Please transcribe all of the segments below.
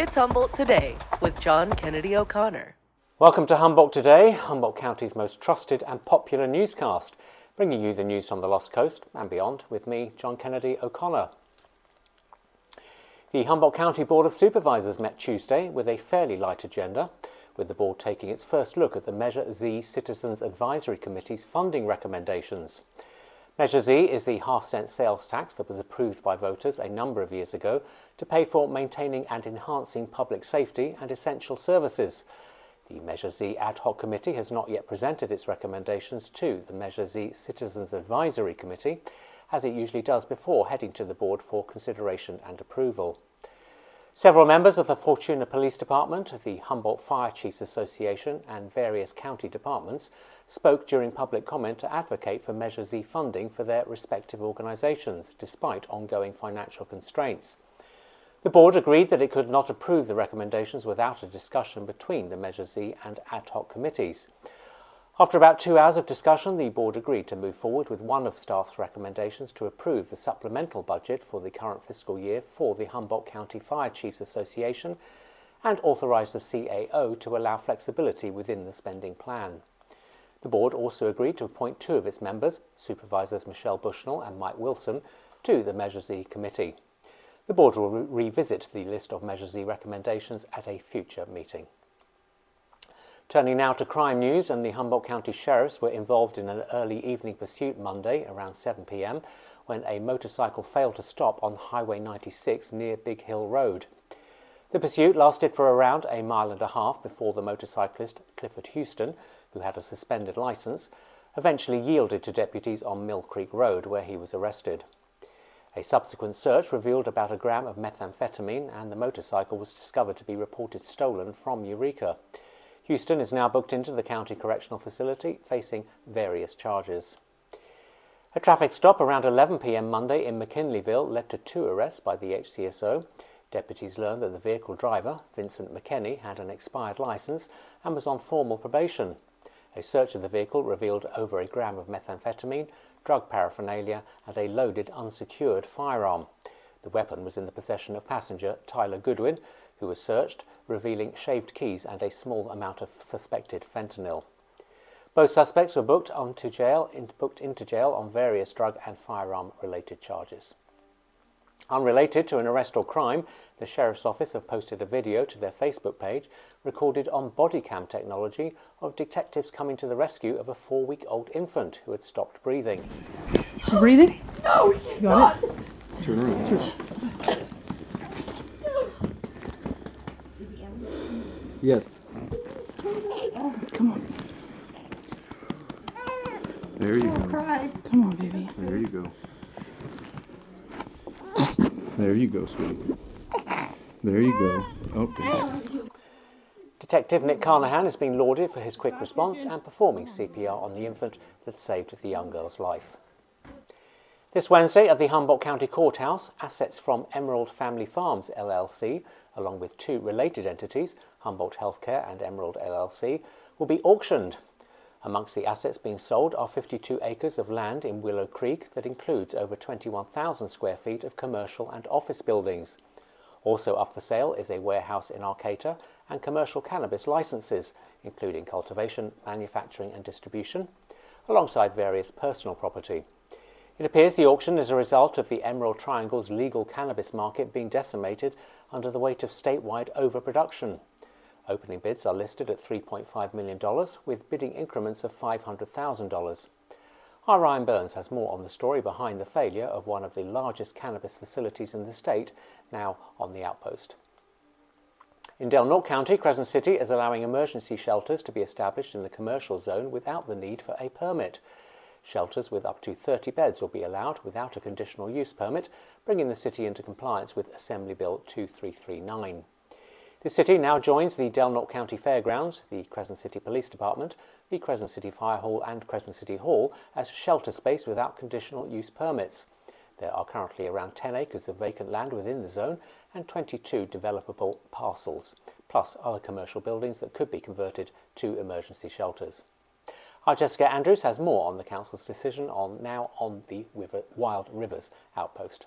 It's Humboldt Today with John Kennedy O'Connor. Welcome to Humboldt Today, Humboldt County's most trusted and popular newscast, bringing you the news from the Lost Coast and beyond with me, John Kennedy O'Connor. The Humboldt County Board of Supervisors met Tuesday with a fairly light agenda, with the board taking its first look at the Measure Z Citizens Advisory Committee's funding recommendations. Measure Z is the half cent sales tax that was approved by voters a number of years ago to pay for maintaining and enhancing public safety and essential services. The Measure Z Ad Hoc Committee has not yet presented its recommendations to the Measure Z Citizens Advisory Committee, as it usually does before heading to the board for consideration and approval. Several members of the Fortuna Police Department, the Humboldt Fire Chiefs Association, and various county departments spoke during public comment to advocate for Measure Z funding for their respective organisations, despite ongoing financial constraints. The board agreed that it could not approve the recommendations without a discussion between the Measure Z and ad hoc committees. After about two hours of discussion, the board agreed to move forward with one of staff's recommendations to approve the supplemental budget for the current fiscal year for the Humboldt County Fire Chiefs Association and authorise the CAO to allow flexibility within the spending plan. The board also agreed to appoint two of its members, Supervisors Michelle Bushnell and Mike Wilson, to the Measure Z committee. The board will re- revisit the list of Measure Z recommendations at a future meeting. Turning now to crime news, and the Humboldt County Sheriffs were involved in an early evening pursuit Monday around 7 pm when a motorcycle failed to stop on Highway 96 near Big Hill Road. The pursuit lasted for around a mile and a half before the motorcyclist Clifford Houston, who had a suspended license, eventually yielded to deputies on Mill Creek Road where he was arrested. A subsequent search revealed about a gram of methamphetamine and the motorcycle was discovered to be reported stolen from Eureka. Houston is now booked into the county correctional facility, facing various charges. A traffic stop around 11 pm Monday in McKinleyville led to two arrests by the HCSO. Deputies learned that the vehicle driver, Vincent McKenney, had an expired license and was on formal probation. A search of the vehicle revealed over a gram of methamphetamine, drug paraphernalia, and a loaded unsecured firearm. The weapon was in the possession of passenger Tyler Goodwin, who was searched, revealing shaved keys and a small amount of suspected fentanyl. Both suspects were booked, onto jail, in, booked into jail on various drug and firearm related charges. Unrelated to an arrest or crime, the Sheriff's Office have posted a video to their Facebook page recorded on body cam technology of detectives coming to the rescue of a four week old infant who had stopped breathing. Breathing? No, she's not. Turn around. Yes. Come on. There you go. Come on, baby. There you go. There you go, sweetie. There you go. Okay. Detective Nick Carnahan has been lauded for his quick response and performing CPR on the infant that saved the young girl's life. This Wednesday at the Humboldt County Courthouse, assets from Emerald Family Farms LLC, along with two related entities, Humboldt Healthcare and Emerald LLC, will be auctioned. Amongst the assets being sold are 52 acres of land in Willow Creek that includes over 21,000 square feet of commercial and office buildings. Also up for sale is a warehouse in Arcata and commercial cannabis licenses, including cultivation, manufacturing and distribution, alongside various personal property. It appears the auction is a result of the Emerald Triangle's legal cannabis market being decimated under the weight of statewide overproduction. Opening bids are listed at $3.5 million, with bidding increments of $500,000. Our Ryan Burns has more on the story behind the failure of one of the largest cannabis facilities in the state, now on the outpost. In Del Norte County, Crescent City is allowing emergency shelters to be established in the commercial zone without the need for a permit. Shelters with up to 30 beds will be allowed without a conditional use permit, bringing the city into compliance with Assembly Bill 2339. The city now joins the Del Norte County Fairgrounds, the Crescent City Police Department, the Crescent City Fire Hall, and Crescent City Hall as shelter space without conditional use permits. There are currently around 10 acres of vacant land within the zone and 22 developable parcels, plus other commercial buildings that could be converted to emergency shelters. Our Jessica Andrews has more on the Council's decision on now on the Wild Rivers outpost.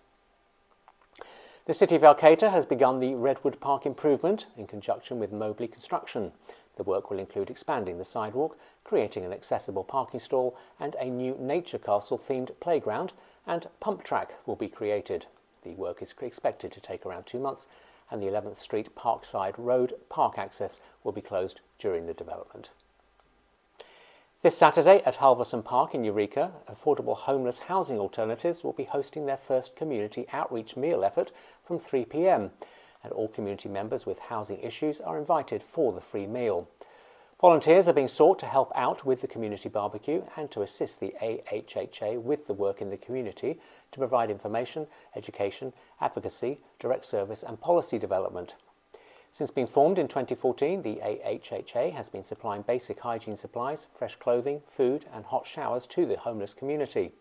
The City of Arcata has begun the Redwood Park improvement in conjunction with Mobley Construction. The work will include expanding the sidewalk, creating an accessible parking stall and a new nature castle themed playground and pump track will be created. The work is expected to take around two months and the 11th Street Parkside Road park access will be closed during the development. This Saturday at Halverson Park in Eureka, affordable homeless housing alternatives will be hosting their first community outreach meal effort from 3 pm, and all community members with housing issues are invited for the free meal. Volunteers are being sought to help out with the community barbecue and to assist the AHHA with the work in the community to provide information, education, advocacy, direct service, and policy development. Since being formed in 2014, the AHHA has been supplying basic hygiene supplies, fresh clothing, food, and hot showers to the homeless community.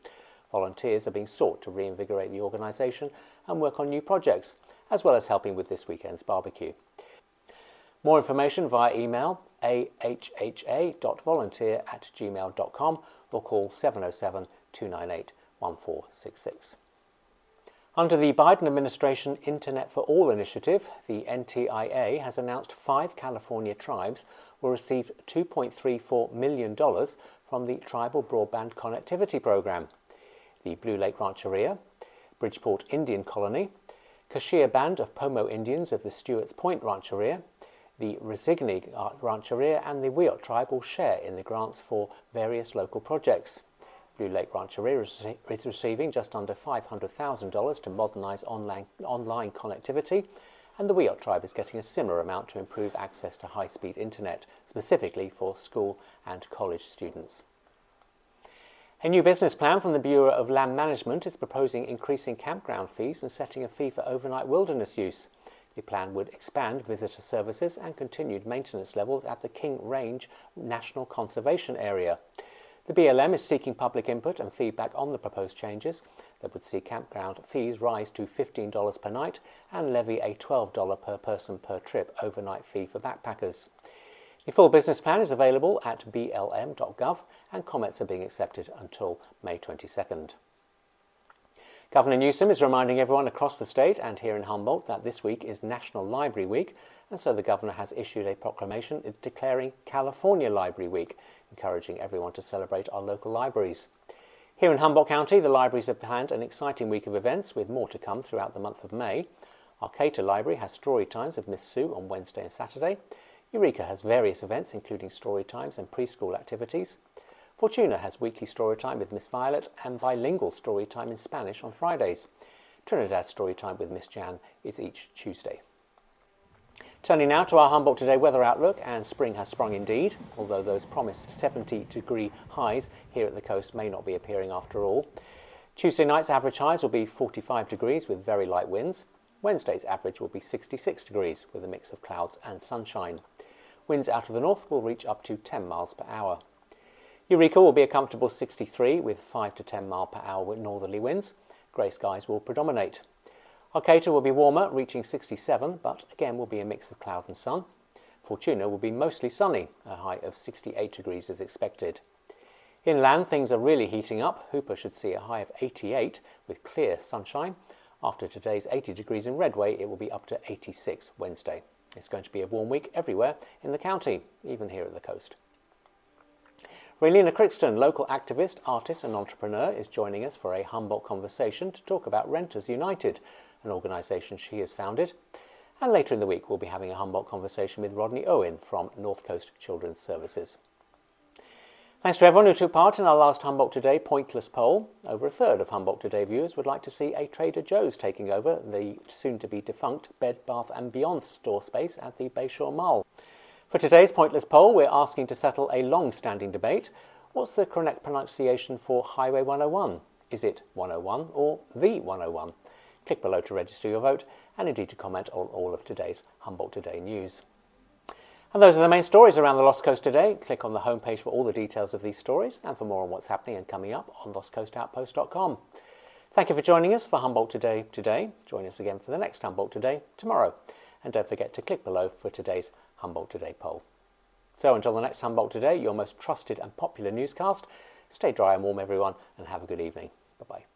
Volunteers are being sought to reinvigorate the organisation and work on new projects, as well as helping with this weekend's barbecue. More information via email ahha.volunteer at gmail.com or call 707 298 1466. Under the Biden administration Internet for All initiative, the NTIA has announced five California tribes will receive $2.34 million from the Tribal Broadband Connectivity Program. The Blue Lake Rancheria, Bridgeport Indian Colony, Kashia Band of Pomo Indians of the Stewarts Point Rancheria, the Resighini Rancheria, and the Wiyot tribe will share in the grants for various local projects. Lake Rancheria is receiving just under $500,000 to modernise online, online connectivity, and the Wiyot tribe is getting a similar amount to improve access to high speed internet, specifically for school and college students. A new business plan from the Bureau of Land Management is proposing increasing campground fees and setting a fee for overnight wilderness use. The plan would expand visitor services and continued maintenance levels at the King Range National Conservation Area. The BLM is seeking public input and feedback on the proposed changes that would see campground fees rise to $15 per night and levy a $12 per person per trip overnight fee for backpackers. The full business plan is available at blm.gov and comments are being accepted until May 22nd. Governor Newsom is reminding everyone across the state and here in Humboldt that this week is National Library Week, and so the Governor has issued a proclamation declaring California Library Week, encouraging everyone to celebrate our local libraries. Here in Humboldt County, the libraries have planned an exciting week of events with more to come throughout the month of May. Arcata Library has story times of Miss Sue on Wednesday and Saturday. Eureka has various events including story times and preschool activities. Fortuna has weekly story time with Miss Violet and bilingual story time in Spanish on Fridays. Trinidad story time with Miss Jan is each Tuesday. Turning now to our Humboldt Today weather outlook, and spring has sprung indeed, although those promised 70 degree highs here at the coast may not be appearing after all. Tuesday night's average highs will be 45 degrees with very light winds. Wednesday's average will be 66 degrees with a mix of clouds and sunshine. Winds out of the north will reach up to 10 miles per hour. Eureka will be a comfortable 63 with 5 to 10 mile per hour northerly winds. Grey skies will predominate. Arcata will be warmer, reaching 67, but again will be a mix of cloud and sun. Fortuna will be mostly sunny, a high of 68 degrees is expected. Inland, things are really heating up. Hoopa should see a high of 88 with clear sunshine. After today's 80 degrees in Redway, it will be up to 86 Wednesday. It's going to be a warm week everywhere in the county, even here at the coast. Raylina Crixton, local activist, artist, and entrepreneur, is joining us for a Humboldt conversation to talk about Renters United, an organisation she has founded. And later in the week, we'll be having a Humboldt conversation with Rodney Owen from North Coast Children's Services. Thanks to everyone who took part in our last Humboldt Today pointless poll. Over a third of Humboldt Today viewers would like to see a Trader Joe's taking over the soon to be defunct Bed Bath and Beyond store space at the Bayshore Mall. For today's pointless poll, we're asking to settle a long standing debate. What's the correct pronunciation for Highway 101? Is it 101 or the 101? Click below to register your vote and indeed to comment on all of today's Humboldt Today news. And those are the main stories around the Lost Coast today. Click on the homepage for all the details of these stories and for more on what's happening and coming up on lostcoastoutpost.com. Thank you for joining us for Humboldt Today today. Join us again for the next Humboldt Today tomorrow. And don't forget to click below for today's Humboldt Today poll. So until the next Humboldt Today, your most trusted and popular newscast, stay dry and warm everyone and have a good evening. Bye bye.